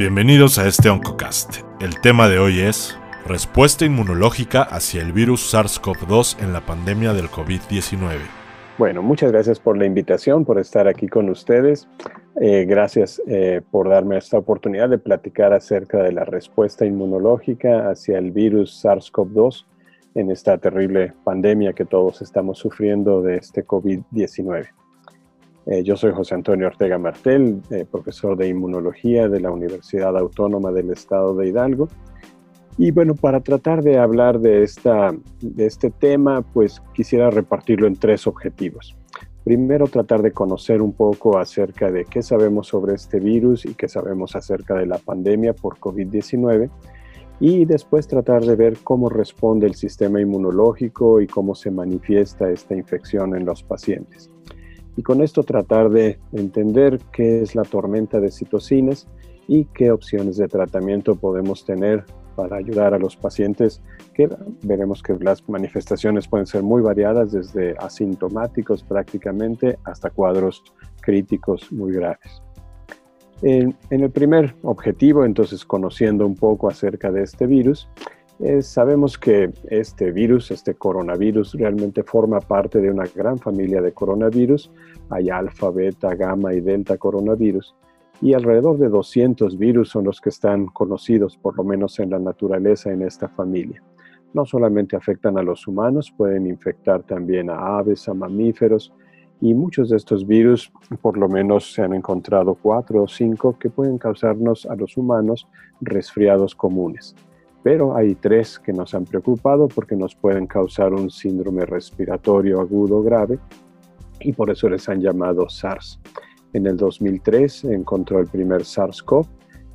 Bienvenidos a este Oncocast. El tema de hoy es Respuesta inmunológica hacia el virus SARS-CoV-2 en la pandemia del COVID-19. Bueno, muchas gracias por la invitación, por estar aquí con ustedes. Eh, gracias eh, por darme esta oportunidad de platicar acerca de la respuesta inmunológica hacia el virus SARS-CoV-2 en esta terrible pandemia que todos estamos sufriendo de este COVID-19. Eh, yo soy José Antonio Ortega Martel, profesor de inmunología de la Universidad Autónoma del Estado de Hidalgo y bueno, para tratar de hablar de, esta, de este tema, pues quisiera repartirlo en tres objetivos. Primero, tratar de conocer un poco acerca de qué sabemos sobre este virus y qué sabemos acerca de la pandemia por COVID-19. Y después tratar de ver cómo responde el sistema inmunológico y cómo se manifiesta esta infección en los pacientes. Y con esto tratar de entender qué es la tormenta de citocinas y qué opciones de tratamiento podemos tener para ayudar a los pacientes, que veremos que las manifestaciones pueden ser muy variadas, desde asintomáticos prácticamente hasta cuadros críticos muy graves. En, el primer objetivo, entonces, conociendo un poco acerca de este virus, sabemos que este virus, este coronavirus, realmente forma parte de una gran familia de coronavirus. Hay alfa, beta, gamma y delta coronavirus y alrededor de 200 virus son los que están conocidos, por lo menos en la naturaleza, en esta familia. No solamente afectan a los humanos, pueden infectar también a aves, a mamíferos, y muchos de estos virus, por lo menos se han encontrado cuatro o cinco que pueden causarnos a los humanos resfriados comunes. Pero hay tres que nos han preocupado porque nos pueden causar un síndrome respiratorio agudo grave y por eso les han llamado SARS. En el 2003 se encontró el primer SARS-CoV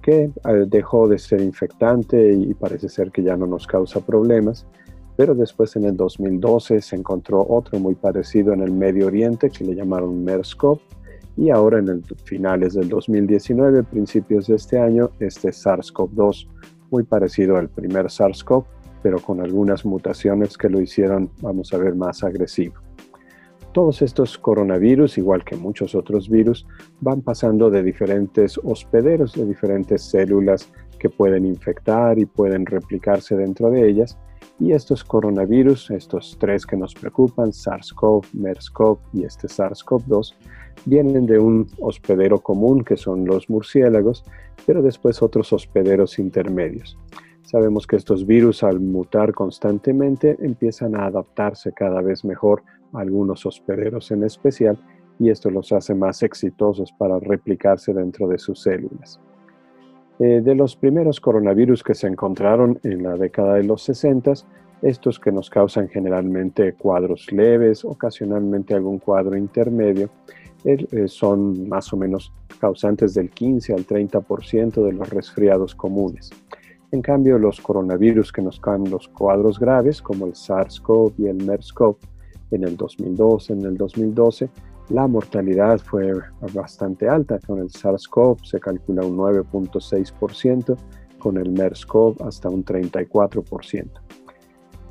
que eh, dejó de ser infectante y parece ser que ya no nos causa problemas. Pero después en el 2012 se encontró otro muy parecido en el Medio Oriente que le llamaron MERS-CoV y ahora en el finales del 2019, principios de este año, este SARS-CoV-2 muy parecido al primer SARS-CoV, pero con algunas mutaciones que lo hicieron, vamos a ver, más agresivo. Todos estos coronavirus, igual que muchos otros virus, van pasando de diferentes hospederos, de diferentes células que pueden infectar y pueden replicarse dentro de ellas. Y estos coronavirus, estos tres que nos preocupan, SARS-CoV, MERS-CoV y este SARS-CoV-2, vienen de un hospedero común que son los murciélagos, pero después otros hospederos intermedios. Sabemos que estos virus al mutar constantemente empiezan a adaptarse cada vez mejor algunos hospederos en especial, y esto los hace más exitosos para replicarse dentro de sus células. Eh, de los primeros coronavirus que se encontraron en la década de los 60, estos que nos causan generalmente cuadros leves, ocasionalmente algún cuadro intermedio, eh, son más o menos causantes del 15 al 30% de los resfriados comunes. En cambio, los coronavirus que nos causan los cuadros graves, como el SARS-CoV y el MERS-CoV, en el 2012, en el 2012, la mortalidad fue bastante alta. Con el SARS-CoV se calcula un 9.6%, con el MERS-CoV hasta un 34%.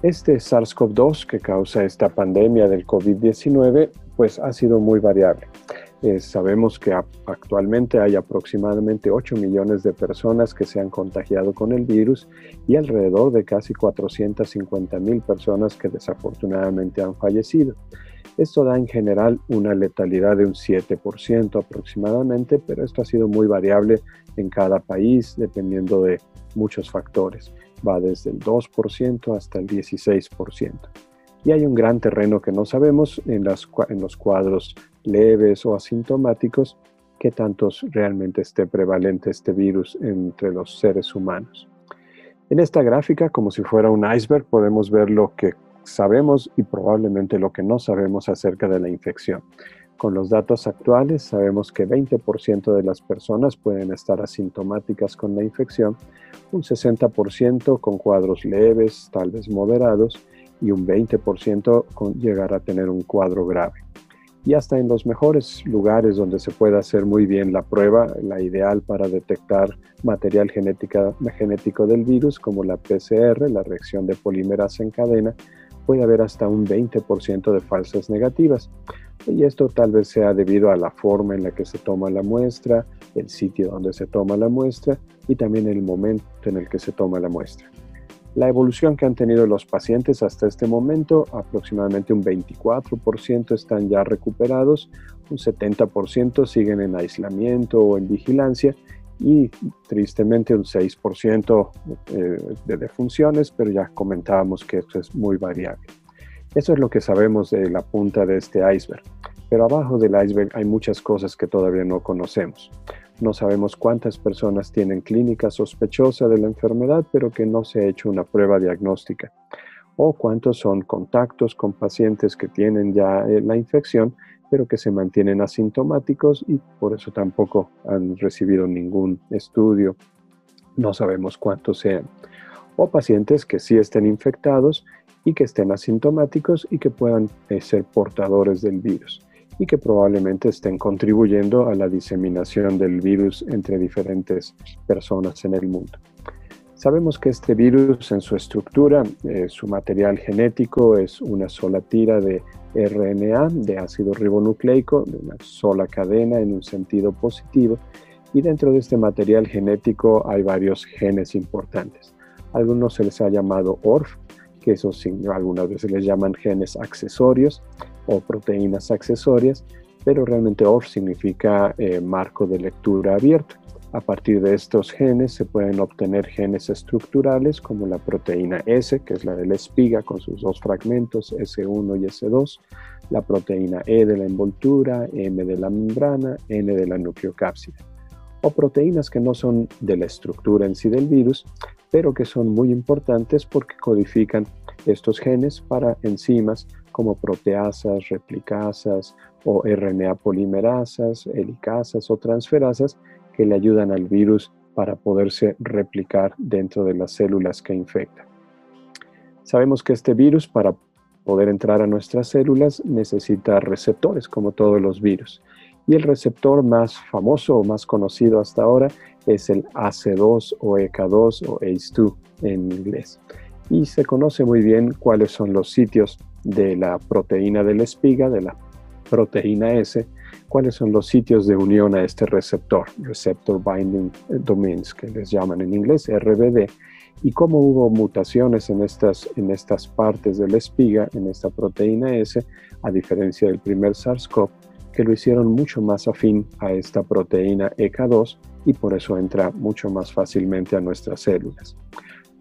Este SARS-CoV-2 que causa esta pandemia del COVID-19, pues ha sido muy variable. Eh, sabemos que actualmente hay aproximadamente 8 millones de personas que se han contagiado con el virus y alrededor de casi 450 mil personas que desafortunadamente han fallecido. Esto da en general una letalidad de un 7% aproximadamente, pero esto ha sido muy variable en cada país dependiendo de muchos factores. Va desde el 2% hasta el 16% y hay un gran terreno que no sabemos en, en los cuadros leves o asintomáticos que tantos realmente esté prevalente este virus entre los seres humanos. En esta gráfica, como si fuera un iceberg, podemos ver lo que sabemos y probablemente lo que no sabemos acerca de la infección. Con los datos actuales sabemos que 20% de las personas pueden estar asintomáticas con la infección, un 60% con cuadros leves, tal vez moderados, y un 20% con llegar a tener un cuadro grave. Y hasta en los mejores lugares donde se puede hacer muy bien la prueba, la ideal para detectar material genético del virus, como la PCR, la reacción de polímeras en cadena, puede haber hasta un 20% de falsas negativas. Y esto tal vez sea debido a la forma en la que se toma la muestra, el sitio donde se toma la muestra y también el momento en el que se toma la muestra. La evolución que han tenido los pacientes hasta este momento, aproximadamente un 24% están ya recuperados, un 70% siguen en aislamiento o en vigilancia y tristemente un 6% eh, de defunciones, pero ya comentábamos que esto es muy variable. Eso es lo que sabemos de la punta de este iceberg, pero abajo del iceberg hay muchas cosas que todavía no conocemos. No sabemos cuántas personas tienen clínica sospechosa de la enfermedad, pero que no se ha hecho una prueba diagnóstica. O cuántos son contactos con pacientes que tienen ya eh, la infección, pero que se mantienen asintomáticos y por eso tampoco han recibido ningún estudio. No sabemos cuántos sean. O pacientes que sí estén infectados y que estén asintomáticos y que puedan eh, ser portadores del virus y que probablemente estén contribuyendo a la diseminación del virus entre diferentes personas en el mundo. Sabemos que este virus en su estructura, eh, su material genético es una sola tira de RNA de ácido ribonucleico, de una sola cadena en un sentido positivo, y dentro de este material genético hay varios genes importantes. Algunos se les ha llamado ORF, que esos algunas veces les llaman genes accesorios o proteínas accesorias, pero realmente ORF significa eh, marco de lectura abierto. A partir de estos genes se pueden obtener genes estructurales como la proteína S, que es la de la espiga con sus dos fragmentos S1 y S2, la proteína E de la envoltura, M de la membrana, N de la nucleocápsida. O proteínas que no son de la estructura en sí del virus, pero que son muy importantes porque codifican estos genes para enzimas como proteasas, replicasas o RNA polimerasas, helicasas o transferasas que le ayudan al virus para poderse replicar dentro de las células que infectan. Sabemos que este virus para poder entrar a nuestras células necesita receptores como todos los virus. Y el receptor más famoso o más conocido hasta ahora es el AC2 o EK2 o ACE2 en inglés. Y se conoce muy bien cuáles son los sitios de la proteína de la espiga, de la proteína S, cuáles son los sitios de unión a este receptor, Receptor Binding Domains, que les llaman en inglés RBD, y cómo hubo mutaciones en estas, en estas partes de la espiga, en esta proteína S, a diferencia del primer SARS-CoV, que lo hicieron mucho más afín a esta proteína EK2 y por eso entra mucho más fácilmente a nuestras células.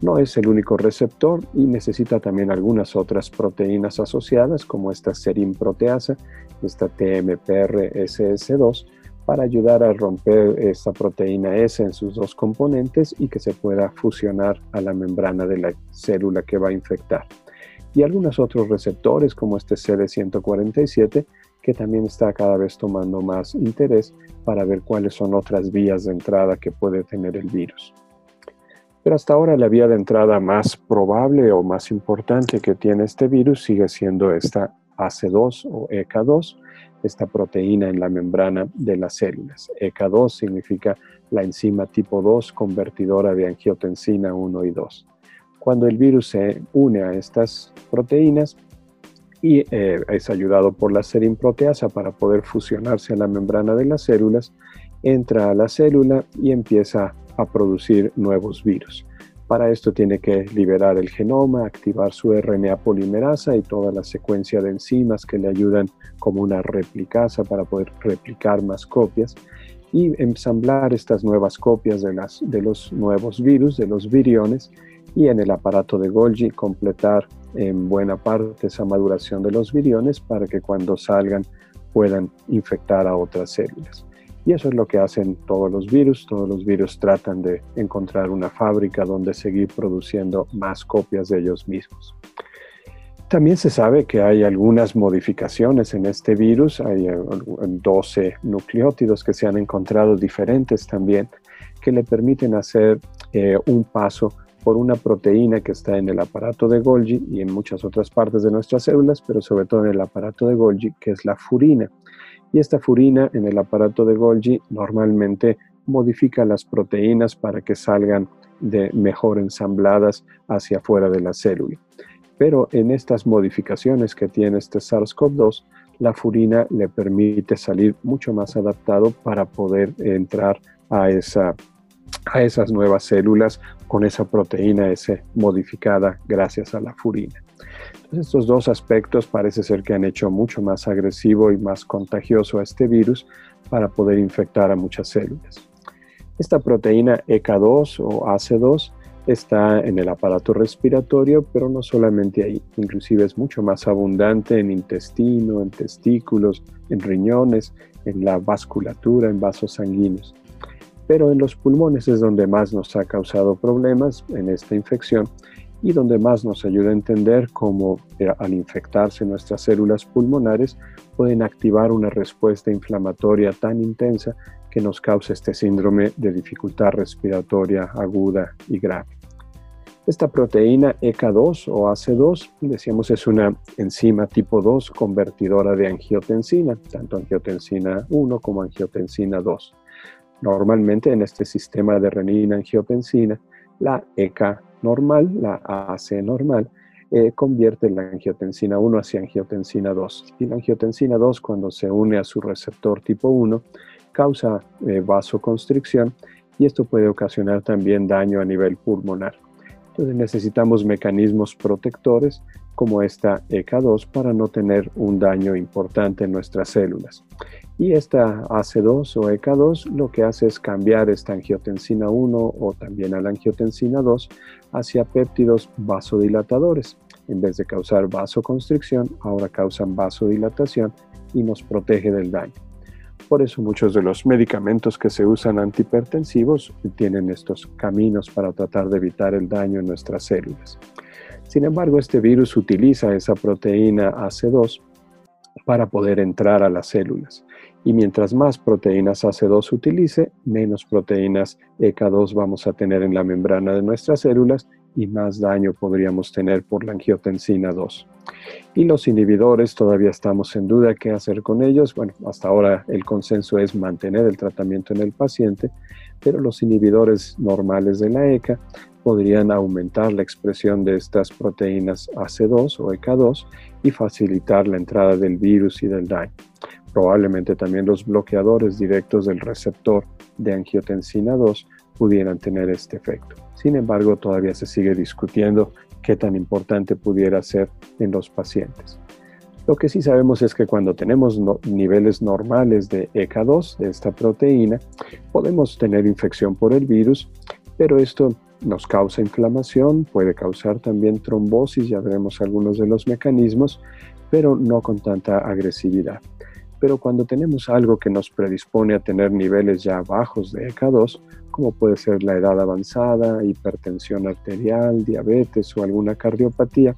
No es el único receptor y necesita también algunas otras proteínas asociadas como esta serin proteasa, esta TMPR-SS2, para ayudar a romper esta proteína S en sus dos componentes y que se pueda fusionar a la membrana de la célula que va a infectar. Y algunos otros receptores como este CD147 que también está cada vez tomando más interés para ver cuáles son otras vías de entrada que puede tener el virus. Pero hasta ahora la vía de entrada más probable o más importante que tiene este virus sigue siendo esta AC2 o EK2, esta proteína en la membrana de las células. EK2 significa la enzima tipo 2 convertidora de angiotensina 1 y 2. Cuando el virus se une a estas proteínas y eh, es ayudado por la serinproteasa para poder fusionarse a la membrana de las células, entra a la célula y empieza a producir nuevos virus. Para esto tiene que liberar el genoma, activar su RNA polimerasa y toda la secuencia de enzimas que le ayudan como una replicasa para poder replicar más copias y ensamblar estas nuevas copias de, los nuevos virus, de los viriones, y en el aparato de Golgi completar en buena parte esa maduración de los viriones para que cuando salgan puedan infectar a otras células. Y eso es lo que hacen todos los virus. Todos los virus tratan de encontrar una fábrica donde seguir produciendo más copias de ellos mismos. También se sabe que hay algunas modificaciones en este virus. Hay 12 eh, nucleótidos que se han encontrado diferentes también que le permiten hacer eh, un paso por una proteína que está en el aparato de Golgi y en muchas otras partes de nuestras células, pero sobre todo en el aparato de Golgi, que es la furina. Y esta furina en el aparato de Golgi normalmente modifica las proteínas para que salgan de mejor ensambladas hacia afuera de la célula. Pero en estas modificaciones que tiene este SARS-CoV-2, la furina le permite salir mucho más adaptado para poder entrar a, esa, a esas nuevas células con esa proteína S modificada gracias a la furina. Entonces, estos dos aspectos parece ser que han hecho mucho más agresivo y más contagioso a este virus para poder infectar a muchas células. Esta proteína EK2 o AC2 está en el aparato respiratorio, pero no solamente ahí, inclusive es mucho más abundante en intestino, en testículos, en riñones, en la vasculatura, en vasos sanguíneos. Pero en los pulmones es donde más nos ha causado problemas en esta infección y donde más nos ayuda a entender cómo eh, al infectarse nuestras células pulmonares pueden activar una respuesta inflamatoria tan intensa que nos causa este síndrome de dificultad respiratoria aguda y grave. Esta proteína EK2 o AC2, decíamos, es una enzima tipo 2 convertidora de angiotensina, tanto angiotensina 1 como angiotensina 2. Normalmente en este sistema de renina-angiotensina, la EK normal, la AC normal, eh, convierte la angiotensina 1 hacia angiotensina 2. Y la angiotensina 2, cuando se une a su receptor tipo 1, causa eh, vasoconstricción y esto puede ocasionar también daño a nivel pulmonar. Entonces necesitamos mecanismos protectores como esta EK2 para no tener un daño importante en nuestras células. Y esta AC2 o EK2 lo que hace es cambiar esta angiotensina 1 o también a la angiotensina 2 hacia péptidos vasodilatadores. En vez de causar vasoconstricción, ahora causan vasodilatación y nos protege del daño. Por eso muchos de los medicamentos que se usan antihipertensivos tienen estos caminos para tratar de evitar el daño en nuestras células. Sin embargo, este virus utiliza esa proteína AC2 para poder entrar a las células. Y mientras más proteínas AC2 utilice, menos proteínas EK2 vamos a tener en la membrana de nuestras células y más daño podríamos tener por la angiotensina 2. Y los inhibidores, todavía estamos en duda qué hacer con ellos. Bueno, hasta ahora el consenso es mantener el tratamiento en el paciente, pero los inhibidores normales de la ECA podrían aumentar la expresión de estas proteínas AC2 o EK2 y facilitar la entrada del virus y del daño. Probablemente también los bloqueadores directos del receptor de angiotensina 2 pudieran tener este efecto. Sin embargo, todavía se sigue discutiendo qué tan importante pudiera ser en los pacientes. Lo que sí sabemos es que cuando tenemos niveles normales de EK2, de esta proteína, podemos tener infección por el virus, pero esto nos causa inflamación, puede causar también trombosis, ya veremos algunos de los mecanismos, pero no con tanta agresividad. Pero cuando tenemos algo que nos predispone a tener niveles ya bajos de EK2, como puede ser la edad avanzada, hipertensión arterial, diabetes o alguna cardiopatía,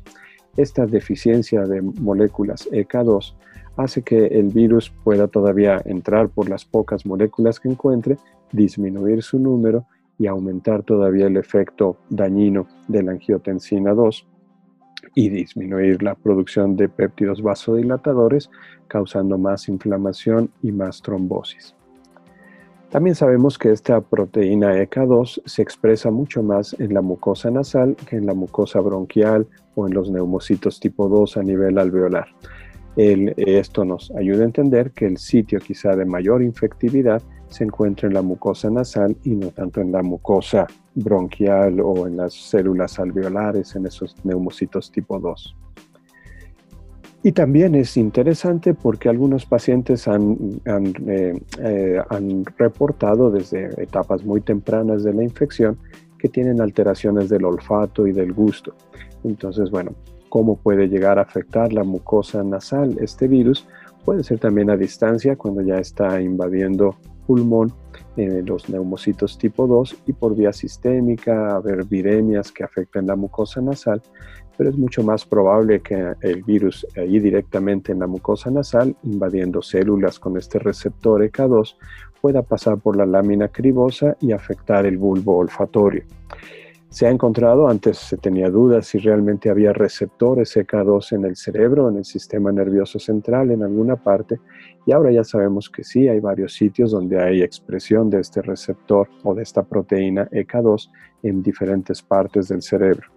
esta deficiencia de moléculas EK2 hace que el virus pueda todavía entrar por las pocas moléculas que encuentre, disminuir su número y aumentar todavía el efecto dañino de la angiotensina 2 y disminuir la producción de péptidos vasodilatadores, causando más inflamación y más trombosis. También sabemos que esta proteína EK2 se expresa mucho más en la mucosa nasal que en la mucosa bronquial o en los neumocitos tipo 2 a nivel alveolar. esto nos ayuda a entender que el sitio quizá de mayor infectividad se encuentra en la mucosa nasal y no tanto en la mucosa bronquial o en las células alveolares, en esos neumocitos tipo 2. Y también es interesante porque algunos pacientes han, eh, eh, han, reportado desde etapas muy tempranas de la infección que tienen alteraciones del olfato y del gusto. Entonces, bueno, ¿cómo puede llegar a afectar la mucosa nasal este virus? Puede ser también a distancia cuando ya está invadiendo pulmón, eh, los neumocitos tipo 2 y por vía sistémica, haber viremias que afectan la mucosa nasal, pero es mucho más probable que el virus ahí directamente en la mucosa nasal, invadiendo células con este receptor EK2, pueda pasar por la lámina cribosa y afectar el bulbo olfatorio. Se ha encontrado, antes se tenía dudas si realmente había receptores EK2 en el cerebro, en el sistema nervioso central, en alguna parte, y ahora ya sabemos que sí, hay varios sitios donde hay expresión de este receptor o de esta proteína EK2 en diferentes partes del cerebro.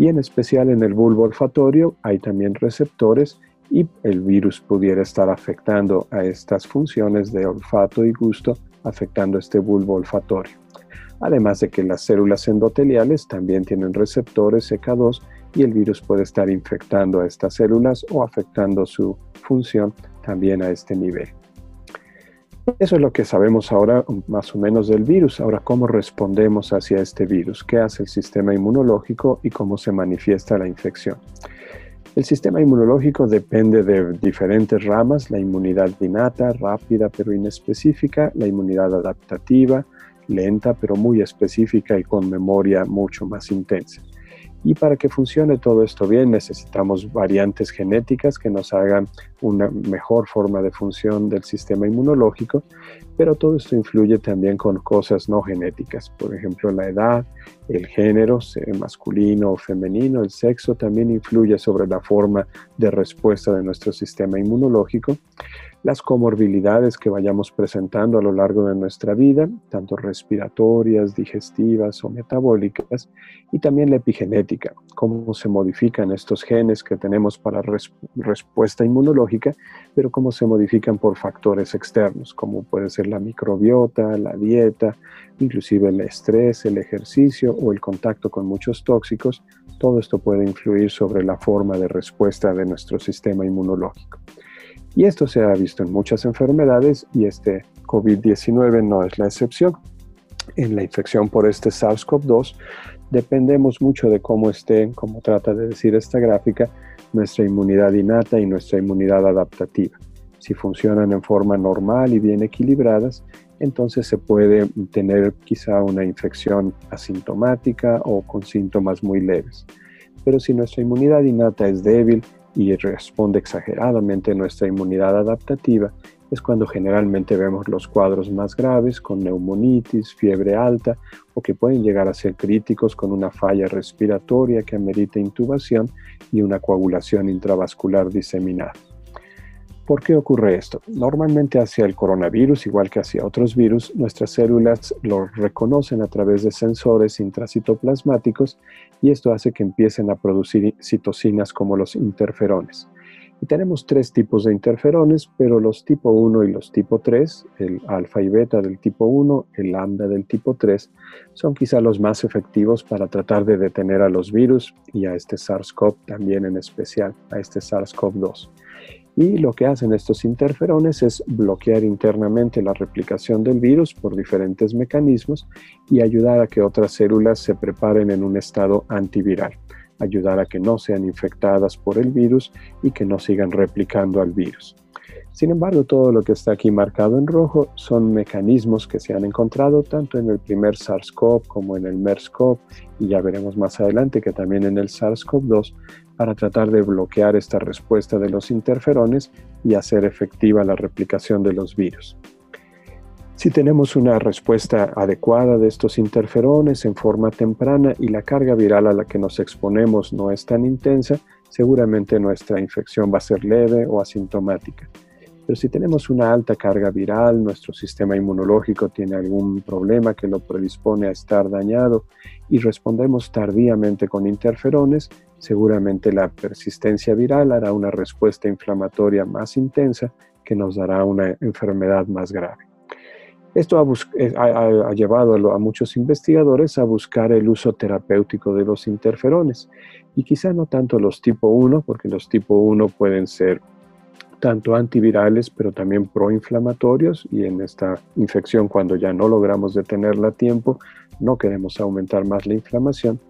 Y en especial en el bulbo olfatorio hay también receptores y el virus pudiera estar afectando a estas funciones de olfato y gusto, afectando este bulbo olfatorio. Además de que las células endoteliales también tienen receptores CK2 y el virus puede estar infectando a estas células o afectando su función también a este nivel. Eso es lo que sabemos ahora más o menos del virus. Ahora, ¿cómo respondemos hacia este virus? ¿Qué hace el sistema inmunológico y cómo se manifiesta la infección? El sistema inmunológico depende de diferentes ramas, la inmunidad innata, rápida pero inespecífica, la inmunidad adaptativa, lenta pero muy específica y con memoria mucho más intensa. Y para que funcione todo esto bien necesitamos variantes genéticas que nos hagan una mejor forma de función del sistema inmunológico, pero todo esto influye también con cosas no genéticas, por ejemplo la edad, el género, masculino o femenino, el sexo también influye sobre la forma de respuesta de nuestro sistema inmunológico las comorbilidades que vayamos presentando a lo largo de nuestra vida, tanto respiratorias, digestivas o metabólicas, y también la epigenética, cómo se modifican estos genes que tenemos para respuesta inmunológica, pero cómo se modifican por factores externos, como puede ser la microbiota, la dieta, inclusive el estrés, el ejercicio o el contacto con muchos tóxicos, todo esto puede influir sobre la forma de respuesta de nuestro sistema inmunológico. Y esto se ha visto en muchas enfermedades y este COVID-19 no es la excepción. En la infección por este SARS-CoV-2 dependemos mucho de cómo esté, como trata de decir esta gráfica, nuestra inmunidad innata y nuestra inmunidad adaptativa. Si funcionan en forma normal y bien equilibradas, entonces se puede tener quizá una infección asintomática o con síntomas muy leves. Pero si nuestra inmunidad innata es débil y responde exageradamente nuestra inmunidad adaptativa, es cuando generalmente vemos los cuadros más graves con neumonitis, fiebre alta o que pueden llegar a ser críticos con una falla respiratoria que amerita intubación y una coagulación intravascular diseminada. ¿Por qué ocurre esto? Normalmente hacia el coronavirus, igual que hacia otros virus, nuestras células lo reconocen a través de sensores intracitoplasmáticos y esto hace que empiecen a producir citocinas como los interferones. Y tenemos tres tipos de interferones, pero los tipo 1 y los tipo 3, el alfa y beta del tipo 1, el lambda del tipo 3, son quizá los más efectivos para tratar de detener a los virus y a este SARS-CoV también en especial, a este SARS-CoV-2. Y lo que hacen estos interferones es bloquear internamente la replicación del virus por diferentes mecanismos y ayudar a que otras células se preparen en un estado antiviral, ayudar a que no sean infectadas por el virus y que no sigan replicando al virus. Sin embargo, todo lo que está aquí marcado en rojo son mecanismos que se han encontrado tanto en el primer SARS-CoV como en el MERS-CoV y ya veremos más adelante que también en el SARS-CoV-2 para tratar de bloquear esta respuesta de los interferones y hacer efectiva la replicación de los virus. Si tenemos una respuesta adecuada de estos interferones en forma temprana y la carga viral a la que nos exponemos no es tan intensa, seguramente nuestra infección va a ser leve o asintomática. Pero si tenemos una alta carga viral, nuestro sistema inmunológico tiene algún problema que lo predispone a estar dañado y respondemos tardíamente con interferones, seguramente la persistencia viral hará una respuesta inflamatoria más intensa que nos dará una enfermedad más grave. Esto ha, eh, llevado a muchos investigadores a buscar el uso terapéutico de los interferones y quizá no tanto los tipo 1, porque los tipo 1 pueden ser tanto antivirales, pero también proinflamatorios. Y en esta infección, cuando ya no logramos detenerla a tiempo, no queremos aumentar más la inflamación.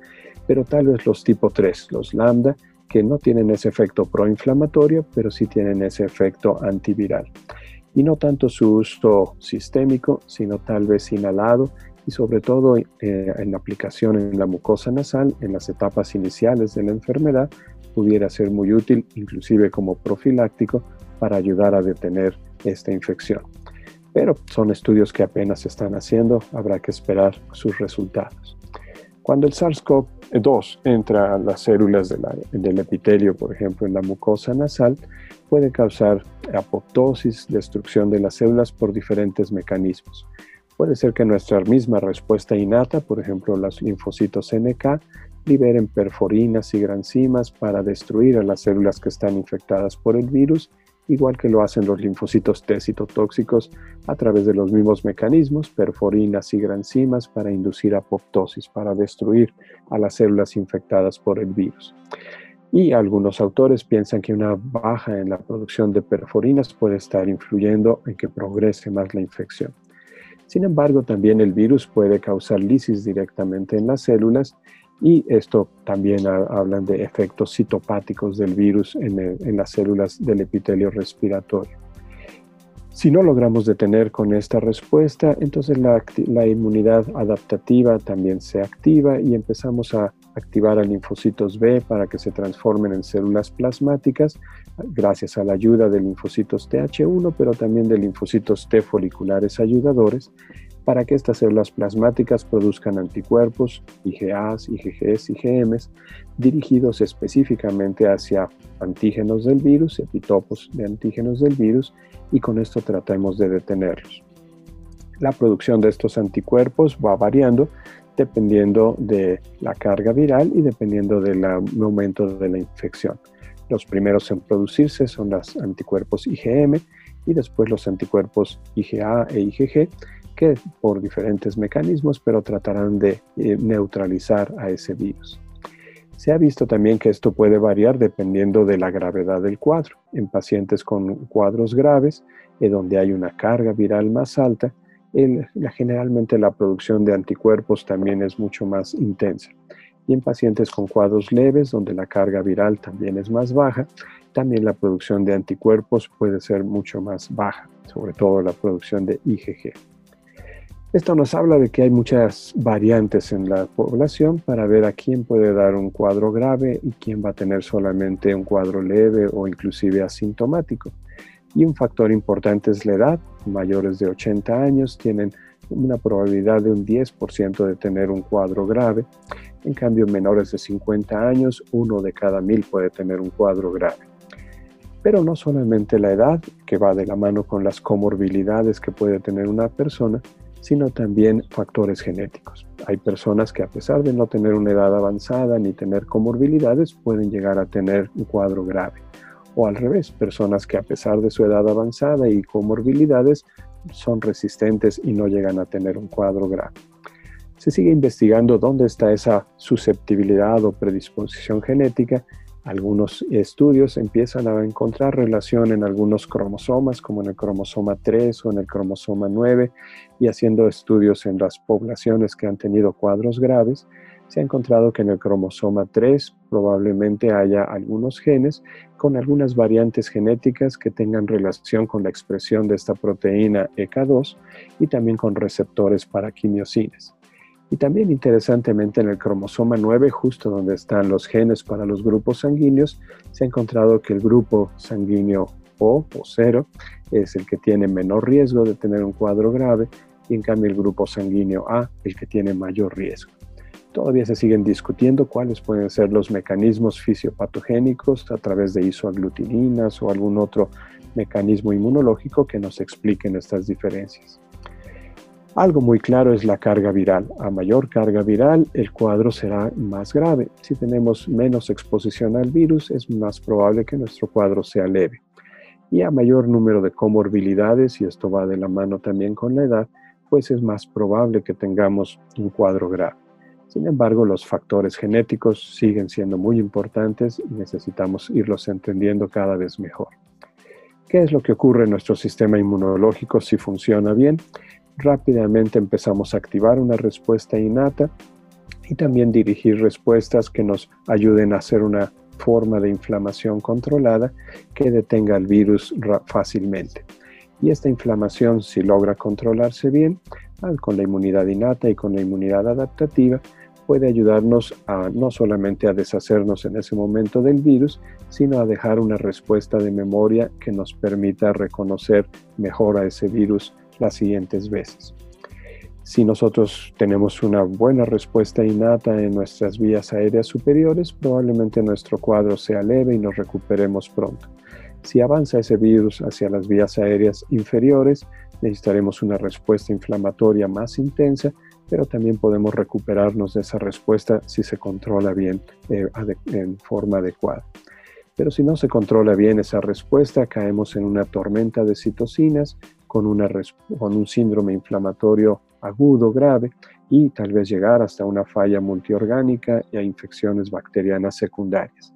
Pero tal vez los tipo 3, los lambda, que no tienen ese efecto proinflamatorio, pero sí tienen ese efecto antiviral. Y no tanto su uso sistémico, sino tal vez inhalado y sobre todo eh, en la aplicación en la mucosa nasal en las etapas iniciales de la enfermedad pudiera ser muy útil, inclusive como profiláctico, para ayudar a detener esta infección. Pero son estudios que apenas se están haciendo, habrá que esperar sus resultados. Cuando el SARS-CoV-2 entra a las células del epitelio, por ejemplo, en la mucosa nasal, puede causar apoptosis, destrucción de las células por diferentes mecanismos. Puede ser que nuestra misma respuesta innata, por ejemplo, los linfocitos NK, liberen perforinas y granzimas para destruir a las células que están infectadas por el virus, igual que lo hacen los linfocitos T citotóxicos a través de los mismos mecanismos, perforinas y granzimas para inducir apoptosis, para destruir a las células infectadas por el virus. Y algunos autores piensan que una baja en la producción de perforinas puede estar influyendo en que progrese más la infección. Sin embargo, también el virus puede causar lisis directamente en las células y esto también hablan de efectos citopáticos del virus en, las células del epitelio respiratorio. Si no logramos detener con esta respuesta, entonces la, la, inmunidad adaptativa también se activa y empezamos a activar a linfocitos B para que se transformen en células plasmáticas gracias a la ayuda de linfocitos TH1, pero también de linfocitos T foliculares ayudadores para que estas células plasmáticas produzcan anticuerpos, IgAs, IgGs, IgMs, dirigidos específicamente hacia antígenos del virus, epitopos de antígenos del virus, y con esto tratamos de detenerlos. La producción de estos anticuerpos va variando dependiendo de la carga viral y dependiendo del momento de la infección. Los primeros en producirse son los anticuerpos IgM y después los anticuerpos IgA e IgG, que por diferentes mecanismos, pero tratarán de eh, neutralizar a ese virus. Se ha visto también que esto puede variar dependiendo de la gravedad del cuadro. En pacientes con cuadros graves, eh, donde hay una carga viral más alta, generalmente la producción de anticuerpos también es mucho más intensa. Y en pacientes con cuadros leves, donde la carga viral también es más baja, también la producción de anticuerpos puede ser mucho más baja, sobre todo la producción de IgG. Esto nos habla de que hay muchas variantes en la población para ver a quién puede dar un cuadro grave y quién va a tener solamente un cuadro leve o inclusive asintomático. Y un factor importante es la edad. Mayores de 80 años tienen una probabilidad de un 10% de tener un cuadro grave. En cambio, menores de 50 años, uno de cada mil puede tener un cuadro grave. Pero no solamente la edad, que va de la mano con las comorbilidades que puede tener una persona, sino también factores genéticos. Hay personas que a pesar de no tener una edad avanzada ni tener comorbilidades, pueden llegar a tener un cuadro grave o al revés, personas que a pesar de su edad avanzada y comorbilidades son resistentes y no llegan a tener un cuadro grave. Se sigue investigando dónde está esa susceptibilidad o predisposición genética. Algunos estudios empiezan a encontrar relación en algunos cromosomas, como en el cromosoma 3 o en el cromosoma 9, y haciendo estudios en las poblaciones que han tenido cuadros graves, se ha encontrado que en el cromosoma 3 probablemente haya algunos genes con algunas variantes genéticas que tengan relación con la expresión de esta proteína EK2 y también con receptores para quimiosines. Y también interesantemente en el cromosoma 9, justo donde están los genes para los grupos sanguíneos, se ha encontrado que el grupo sanguíneo O o 0 es el que tiene menor riesgo de tener un cuadro grave y en cambio el grupo sanguíneo A el que tiene mayor riesgo. Todavía se siguen discutiendo cuáles pueden ser los mecanismos fisiopatogénicos a través de isoaglutininas o algún otro mecanismo inmunológico que nos expliquen estas diferencias. Algo muy claro es la carga viral. A mayor carga viral, el cuadro será más grave. Si tenemos menos exposición al virus, es más probable que nuestro cuadro sea leve. Y a mayor número de comorbilidades, y esto va de la mano también con la edad, pues es más probable que tengamos un cuadro grave. Sin embargo, los factores genéticos siguen siendo muy importantes y necesitamos irlos entendiendo cada vez mejor. ¿Qué es lo que ocurre en nuestro sistema inmunológico si funciona bien? Rápidamente empezamos a activar una respuesta innata y también dirigir respuestas que nos ayuden a hacer una forma de inflamación controlada que detenga el virus fácilmente. Y esta inflamación, si logra controlarse bien, con la inmunidad innata y con la inmunidad adaptativa, puede ayudarnos a no solamente a deshacernos en ese momento del virus, sino a dejar una respuesta de memoria que nos permita reconocer mejor a ese virus las siguientes veces. Si nosotros tenemos una buena respuesta innata en nuestras vías aéreas superiores, probablemente nuestro cuadro sea leve y nos recuperemos pronto. Si avanza ese virus hacia las vías aéreas inferiores, necesitaremos una respuesta inflamatoria más intensa pero también podemos recuperarnos de esa respuesta si se controla bien eh, en forma adecuada. Pero si no se controla bien esa respuesta, caemos en una tormenta de citocinas con, un síndrome inflamatorio agudo grave y tal vez llegar hasta una falla multiorgánica y a infecciones bacterianas secundarias.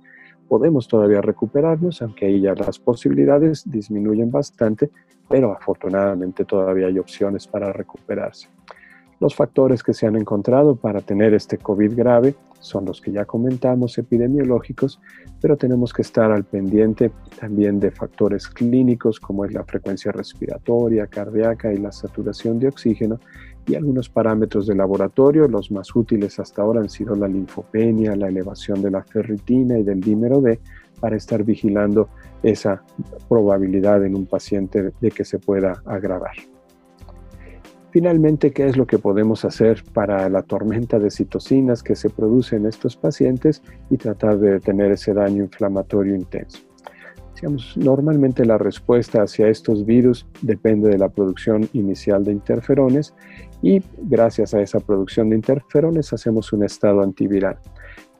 Podemos todavía recuperarnos, aunque ahí ya las posibilidades disminuyen bastante, pero afortunadamente todavía hay opciones para recuperarse. Los factores que se han encontrado para tener este COVID grave son los que ya comentamos epidemiológicos, pero tenemos que estar al pendiente también de factores clínicos como es la frecuencia respiratoria, cardíaca y la saturación de oxígeno y algunos parámetros de laboratorio. Los más útiles hasta ahora han sido la linfopenia, la elevación de la ferritina y del dímero D para estar vigilando esa probabilidad en un paciente de que se pueda agravar. Finalmente, ¿qué es lo que podemos hacer para la tormenta de citocinas que se produce en estos pacientes y tratar de detener ese daño inflamatorio intenso? normalmente la respuesta hacia estos virus depende de la producción inicial de interferones y gracias a esa producción de interferones hacemos un estado antiviral.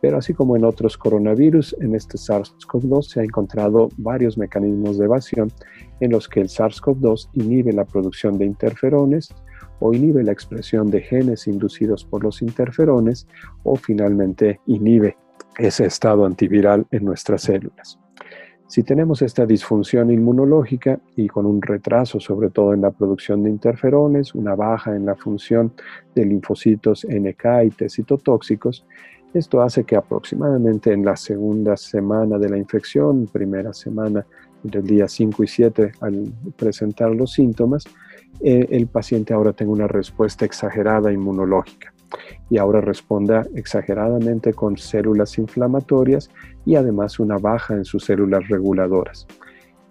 Pero así como en otros coronavirus, en este SARS-CoV-2 se ha encontrado varios mecanismos de evasión en los que el SARS-CoV-2 inhibe la producción de interferones o inhibe la expresión de genes inducidos por los interferones o finalmente inhibe ese estado antiviral en nuestras células. Si tenemos esta disfunción inmunológica y con un retraso sobre todo en la producción de interferones, una baja en la función de linfocitos NK y T citotóxicos, esto hace que aproximadamente en la segunda semana de la infección, primera semana del día 5 y 7 al presentar los síntomas, eh, el paciente ahora tenga una respuesta exagerada inmunológica y ahora responda exageradamente con células inflamatorias y además una baja en sus células reguladoras.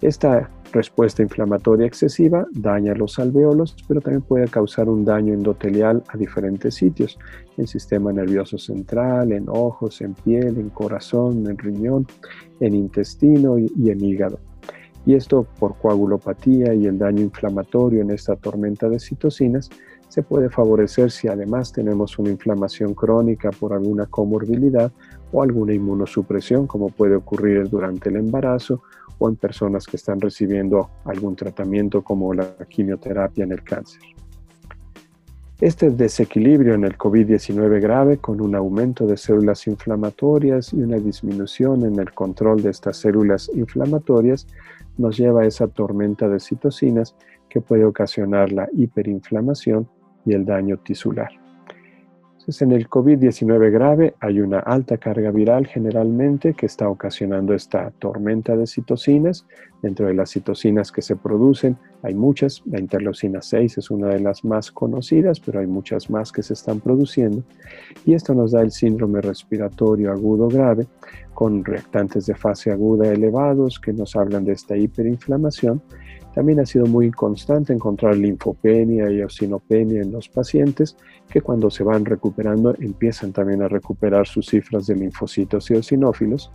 Esta respuesta inflamatoria excesiva daña los alveolos, pero también puede causar un daño endotelial a diferentes sitios, en sistema nervioso central, en ojos, en piel, en corazón, en riñón, en intestino y en hígado y esto por coagulopatía y el daño inflamatorio en esta tormenta de citocinas se puede favorecer si además tenemos una inflamación crónica por alguna comorbilidad o alguna inmunosupresión como puede ocurrir durante el embarazo o en personas que están recibiendo algún tratamiento como la quimioterapia en el cáncer. Este desequilibrio en el COVID-19 grave con un aumento de células inflamatorias y una disminución en el control de estas células inflamatorias nos lleva a esa tormenta de citocinas que puede ocasionar la hiperinflamación y el daño tisular. Entonces, en el COVID-19 grave hay una alta carga viral generalmente que está ocasionando esta tormenta de citocinas. Dentro de las citocinas que se producen hay muchas, la interleucina 6 es una de las más conocidas, pero hay muchas más que se están produciendo. Y esto nos da el síndrome respiratorio agudo grave con reactantes de fase aguda elevados que nos hablan de esta hiperinflamación también ha sido muy constante encontrar linfopenia y eosinopenia en los pacientes que cuando se van recuperando empiezan también a recuperar sus cifras de linfocitos y eosinófilos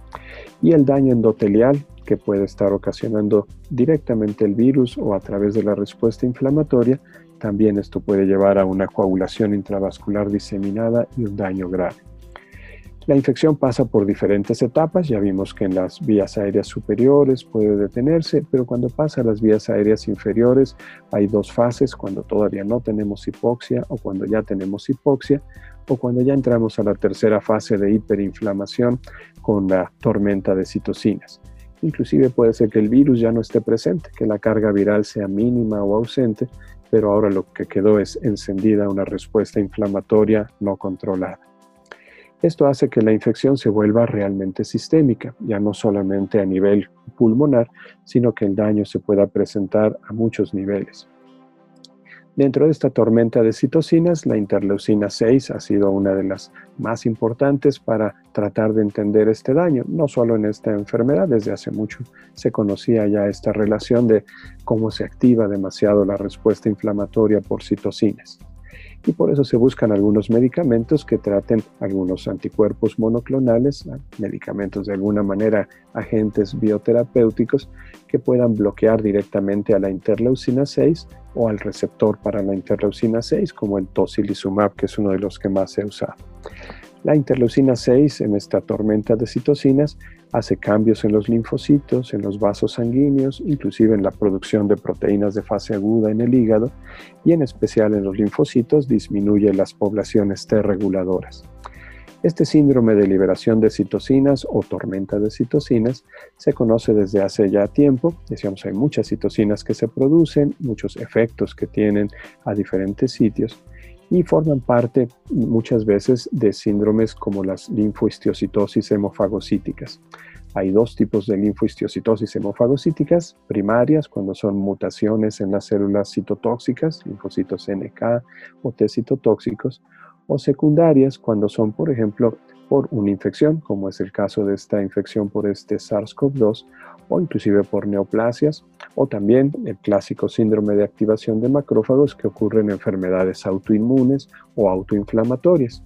y el daño endotelial que puede estar ocasionando directamente el virus o a través de la respuesta inflamatoria, también esto puede llevar a una coagulación intravascular diseminada y un daño grave. La infección pasa por diferentes etapas, ya vimos que en las vías aéreas superiores puede detenerse, pero cuando pasa a las vías aéreas inferiores hay dos fases, cuando todavía no tenemos hipoxia o cuando ya tenemos hipoxia o cuando ya entramos a la tercera fase de hiperinflamación con la tormenta de citocinas. Inclusive puede ser que el virus ya no esté presente, que la carga viral sea mínima o ausente, pero ahora lo que quedó es encendida una respuesta inflamatoria no controlada. Esto hace que la infección se vuelva realmente sistémica, ya no solamente a nivel pulmonar, sino que el daño se pueda presentar a muchos niveles. Dentro de esta tormenta de citocinas, la interleucina 6 ha sido una de las más importantes para tratar de entender este daño, no solo en esta enfermedad, desde hace mucho se conocía ya esta relación de cómo se activa demasiado la respuesta inflamatoria por citocinas. Y por eso se buscan algunos medicamentos que traten algunos anticuerpos monoclonales, medicamentos de alguna manera agentes bioterapéuticos que puedan bloquear directamente a la interleucina 6 o al receptor para la interleucina 6 como el tocilizumab que es uno de los que más se usado. La interleucina 6 en esta tormenta de citocinas hace cambios en los linfocitos, en los vasos sanguíneos, inclusive en la producción de proteínas de fase aguda en el hígado y en especial en los linfocitos disminuye las poblaciones T reguladoras. Este síndrome de liberación de citocinas o tormenta de citocinas se conoce desde hace ya tiempo. Decíamos, hay muchas citocinas que se producen, muchos efectos que tienen a diferentes sitios y forman parte muchas veces de síndromes como las linfohistiocitosis hemofagocíticas. Hay dos tipos de linfohistiocitosis hemofagocíticas, primarias cuando son mutaciones en las células citotóxicas, linfocitos NK o T citotóxicos, o secundarias cuando son, por ejemplo, por una infección, como es el caso de esta infección por este SARS-CoV-2, o inclusive por neoplasias, o también el clásico síndrome de activación de macrófagos que ocurre en enfermedades autoinmunes o autoinflamatorias.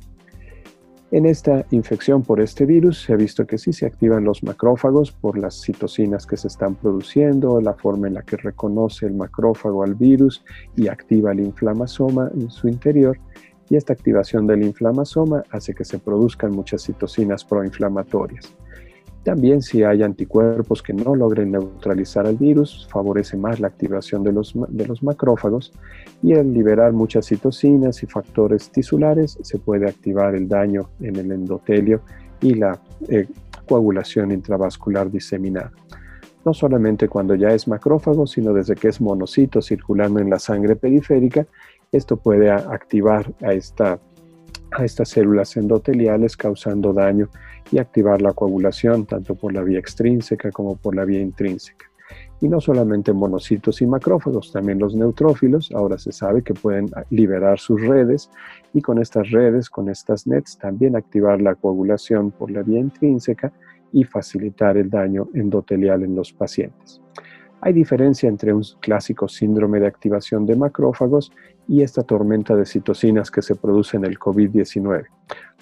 En esta infección por este virus se ha visto que sí se activan los macrófagos por las citocinas que se están produciendo, la forma en la que reconoce el macrófago al virus y activa el inflamasoma en su interior, y esta activación del inflamasoma hace que se produzcan muchas citocinas proinflamatorias. También si hay anticuerpos que no logren neutralizar al virus, favorece más la activación de los, de los macrófagos y al liberar muchas citocinas y factores tisulares se puede activar el daño en el endotelio y la eh, coagulación intravascular diseminada. No solamente cuando ya es macrófago, sino desde que es monocito circulando en la sangre periférica esto puede activar a, esta, a estas células endoteliales causando daño y activar la coagulación tanto por la vía extrínseca como por la vía intrínseca. Y no solamente monocitos y macrófagos, también los neutrófilos, ahora se sabe que pueden liberar sus redes y con estas redes, con estas nets, también activar la coagulación por la vía intrínseca y facilitar el daño endotelial en los pacientes. Hay diferencia entre un clásico síndrome de activación de macrófagos y esta tormenta de citocinas que se produce en el COVID-19.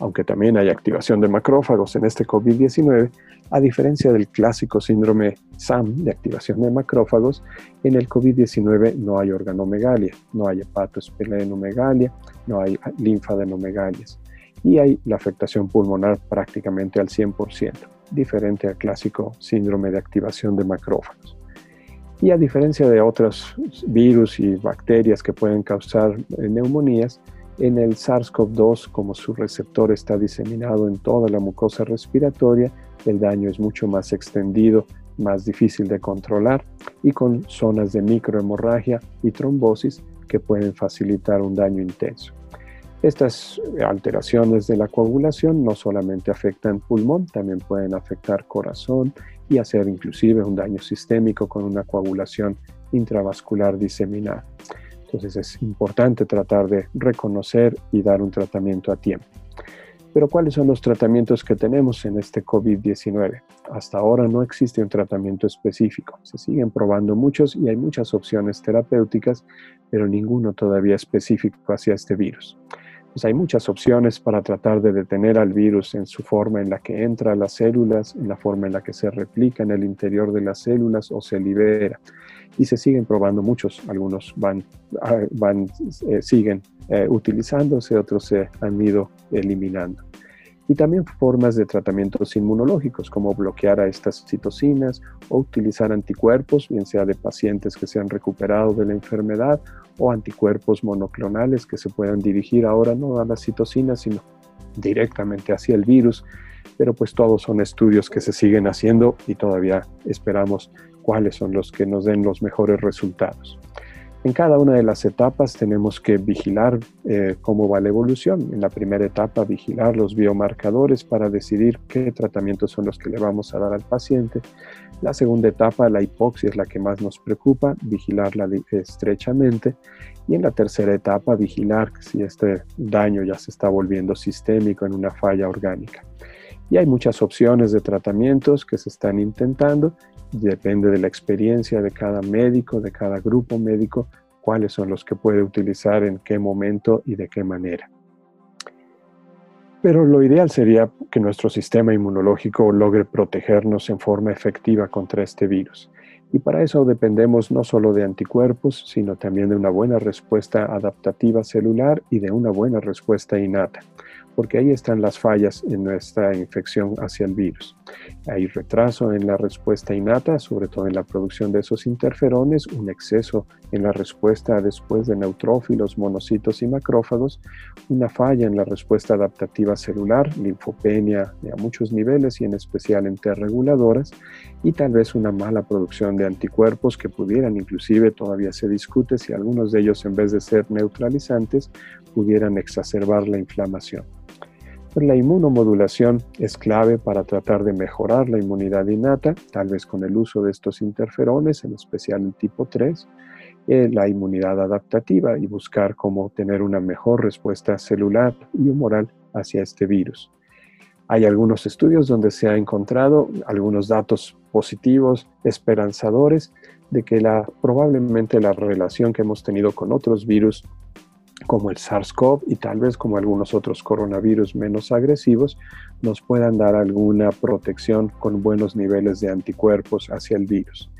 Aunque también hay activación de macrófagos en este COVID-19, a diferencia del clásico síndrome SAM de activación de macrófagos, en el COVID-19 no hay organomegalia, no hay hepatoesplenomegalia, no hay linfadenomegalias y hay la afectación pulmonar prácticamente al 100%, diferente al clásico síndrome de activación de macrófagos. Y a diferencia de otros virus y bacterias que pueden causar eh, neumonías, en el SARS-CoV-2, como su receptor está diseminado en toda la mucosa respiratoria, el daño es mucho más extendido, más difícil de controlar y con zonas de microhemorragia y trombosis que pueden facilitar un daño intenso. Estas alteraciones de la coagulación no solamente afectan pulmón, también pueden afectar corazón y hacer inclusive un daño sistémico con una coagulación intravascular diseminada. Entonces es importante tratar de reconocer y dar un tratamiento a tiempo. Pero ¿cuáles son los tratamientos que tenemos en este COVID-19? Hasta ahora no existe un tratamiento específico. Se siguen probando muchos y hay muchas opciones terapéuticas, pero ninguno todavía específico hacia este virus. Pues hay muchas opciones para tratar de detener al virus en su forma en la que entra a las células, en la forma en la que se replica en el interior de las células o se libera. Y se siguen probando muchos, algunos van, ah, van eh, siguen eh, utilizándose, otros se han ido eliminando y también formas de tratamientos inmunológicos como bloquear a estas citocinas o utilizar anticuerpos, bien sea de pacientes que se han recuperado de la enfermedad o anticuerpos monoclonales que se puedan dirigir ahora no a las citocinas sino directamente hacia el virus, pero pues todos son estudios que se siguen haciendo y todavía esperamos cuáles son los que nos den los mejores resultados. En cada una de las etapas tenemos que vigilar eh, cómo va la evolución. En la primera etapa, vigilar los biomarcadores para decidir qué tratamientos son los que le vamos a dar al paciente. La segunda etapa, la hipoxia es la que más nos preocupa, vigilarla estrechamente. Y en la tercera etapa, vigilar si este daño ya se está volviendo sistémico en una falla orgánica. Y hay muchas opciones de tratamientos que se están intentando depende de la experiencia de cada médico, de cada grupo médico, cuáles son los que puede utilizar, en qué momento y de qué manera. Pero lo ideal sería que nuestro sistema inmunológico logre protegernos en forma efectiva contra este virus. Y para eso dependemos no solo de anticuerpos, sino también de una buena respuesta adaptativa celular y de una buena respuesta innata porque ahí están las fallas en nuestra infección hacia el virus. Hay retraso en la respuesta innata, sobre todo en la producción de esos interferones, un exceso en la respuesta después de neutrófilos, monocitos y macrófagos, una falla en la respuesta adaptativa celular, linfopenia a muchos niveles y en especial en T reguladoras, y tal vez una mala producción de anticuerpos que pudieran, inclusive todavía se discute si algunos de ellos en vez de ser neutralizantes, pudieran exacerbar la inflamación. La inmunomodulación es clave para tratar de mejorar la inmunidad innata, tal vez con el uso de estos interferones, en especial el tipo 3, eh, la inmunidad adaptativa y buscar cómo tener una mejor respuesta celular y humoral hacia este virus. Hay algunos estudios donde se ha encontrado algunos datos positivos, esperanzadores, de que la, probablemente la relación que hemos tenido con otros virus como el SARS-CoV y tal vez como algunos otros coronavirus menos agresivos, nos puedan dar alguna protección con buenos niveles de anticuerpos hacia el virus.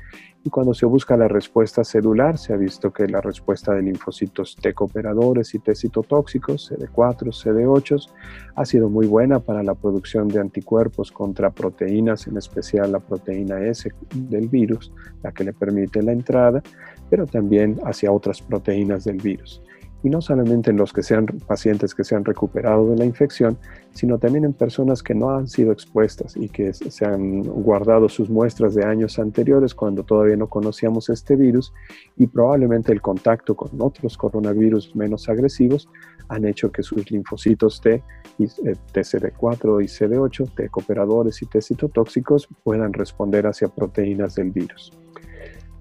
Y cuando se busca la respuesta celular, se ha visto que la respuesta de linfocitos T cooperadores y T citotóxicos, CD4, CD8, ha sido muy buena para la producción de anticuerpos contra proteínas, en especial la proteína S del virus, la que le permite la entrada, pero también hacia otras proteínas del virus y no solamente en los que sean pacientes que se han recuperado de la infección, sino también en personas que no han sido expuestas y que se han guardado sus muestras de años anteriores cuando todavía no conocíamos este virus y probablemente el contacto con otros coronavirus menos agresivos han hecho que sus linfocitos T, y, eh, TCD4 y CD8, T cooperadores y T citotóxicos puedan responder hacia proteínas del virus.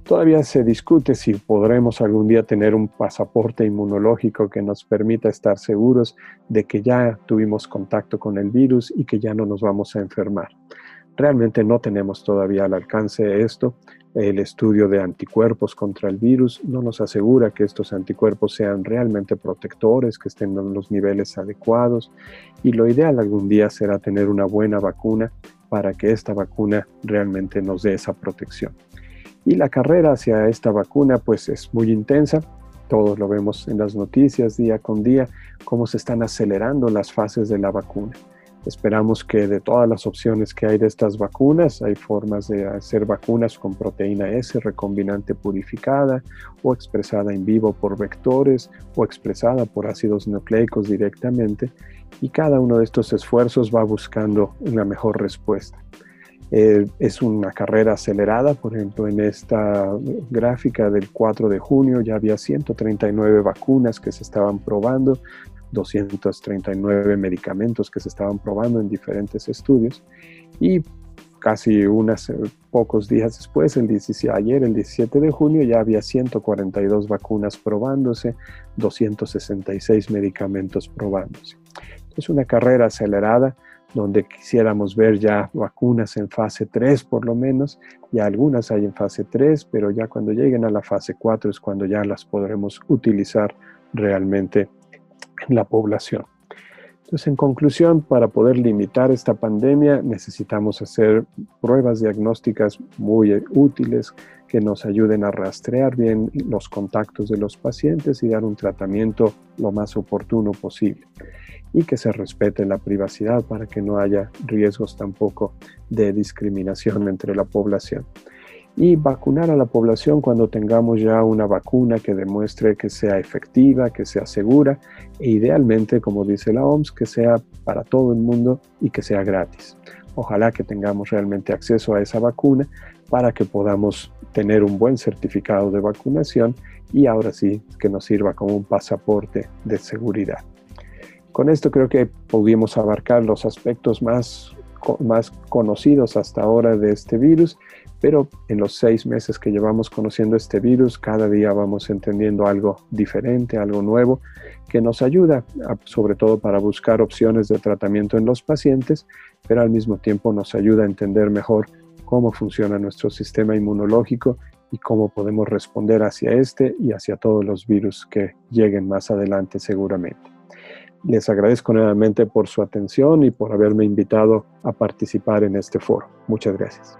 Todavía se discute si podremos algún día tener un pasaporte inmunológico que nos permita estar seguros de que ya tuvimos contacto con el virus y que ya no nos vamos a enfermar. Realmente no tenemos todavía al alcance esto. El estudio de anticuerpos contra el virus no nos asegura que estos anticuerpos sean realmente protectores, que estén en los niveles adecuados. Y lo ideal algún día será tener una buena vacuna para que esta vacuna realmente nos dé esa protección. Y la carrera hacia esta vacuna pues es muy intensa. Todos lo vemos en las noticias día con día, cómo se están acelerando las fases de la vacuna. Esperamos que de todas las opciones que hay de estas vacunas, hay formas de hacer vacunas con proteína S recombinante purificada o expresada en vivo por vectores o expresada por ácidos nucleicos directamente y cada uno de estos esfuerzos va buscando una mejor respuesta. Eh, es una carrera acelerada, por ejemplo, en esta gráfica del 4 de junio ya había 139 vacunas que se estaban probando, 239 medicamentos que se estaban probando en diferentes estudios y casi unos eh, pocos días después, el 17, ayer, el 17 de junio, ya había 142 vacunas probándose, 266 medicamentos probándose. Es una carrera acelerada donde quisiéramos ver ya vacunas en fase 3 por lo menos, ya algunas hay en fase 3, pero ya cuando lleguen a la fase 4 es cuando ya las podremos utilizar realmente en la población. Entonces, en conclusión, para poder limitar esta pandemia necesitamos hacer pruebas diagnósticas muy útiles que nos ayuden a rastrear bien los contactos de los pacientes y dar un tratamiento lo más oportuno posible y que se respete la privacidad para que no haya riesgos tampoco de discriminación entre la población. Y vacunar a la población cuando tengamos ya una vacuna que demuestre que sea efectiva, que sea segura e idealmente, como dice la OMS, que sea para todo el mundo y que sea gratis. Ojalá que tengamos realmente acceso a esa vacuna para que podamos tener un buen certificado de vacunación y ahora sí que nos sirva como un pasaporte de seguridad. Con esto creo que pudimos abarcar los aspectos más, más conocidos hasta ahora de este virus, pero en los seis meses que llevamos conociendo este virus, cada día vamos entendiendo algo diferente, algo nuevo, que nos ayuda, sobre todo para buscar opciones de tratamiento en los pacientes, pero al mismo tiempo nos ayuda a entender mejor cómo funciona nuestro sistema inmunológico y cómo podemos responder hacia este y hacia todos los virus que lleguen más adelante seguramente. Les agradezco nuevamente por su atención y por haberme invitado a participar en este foro. Muchas gracias.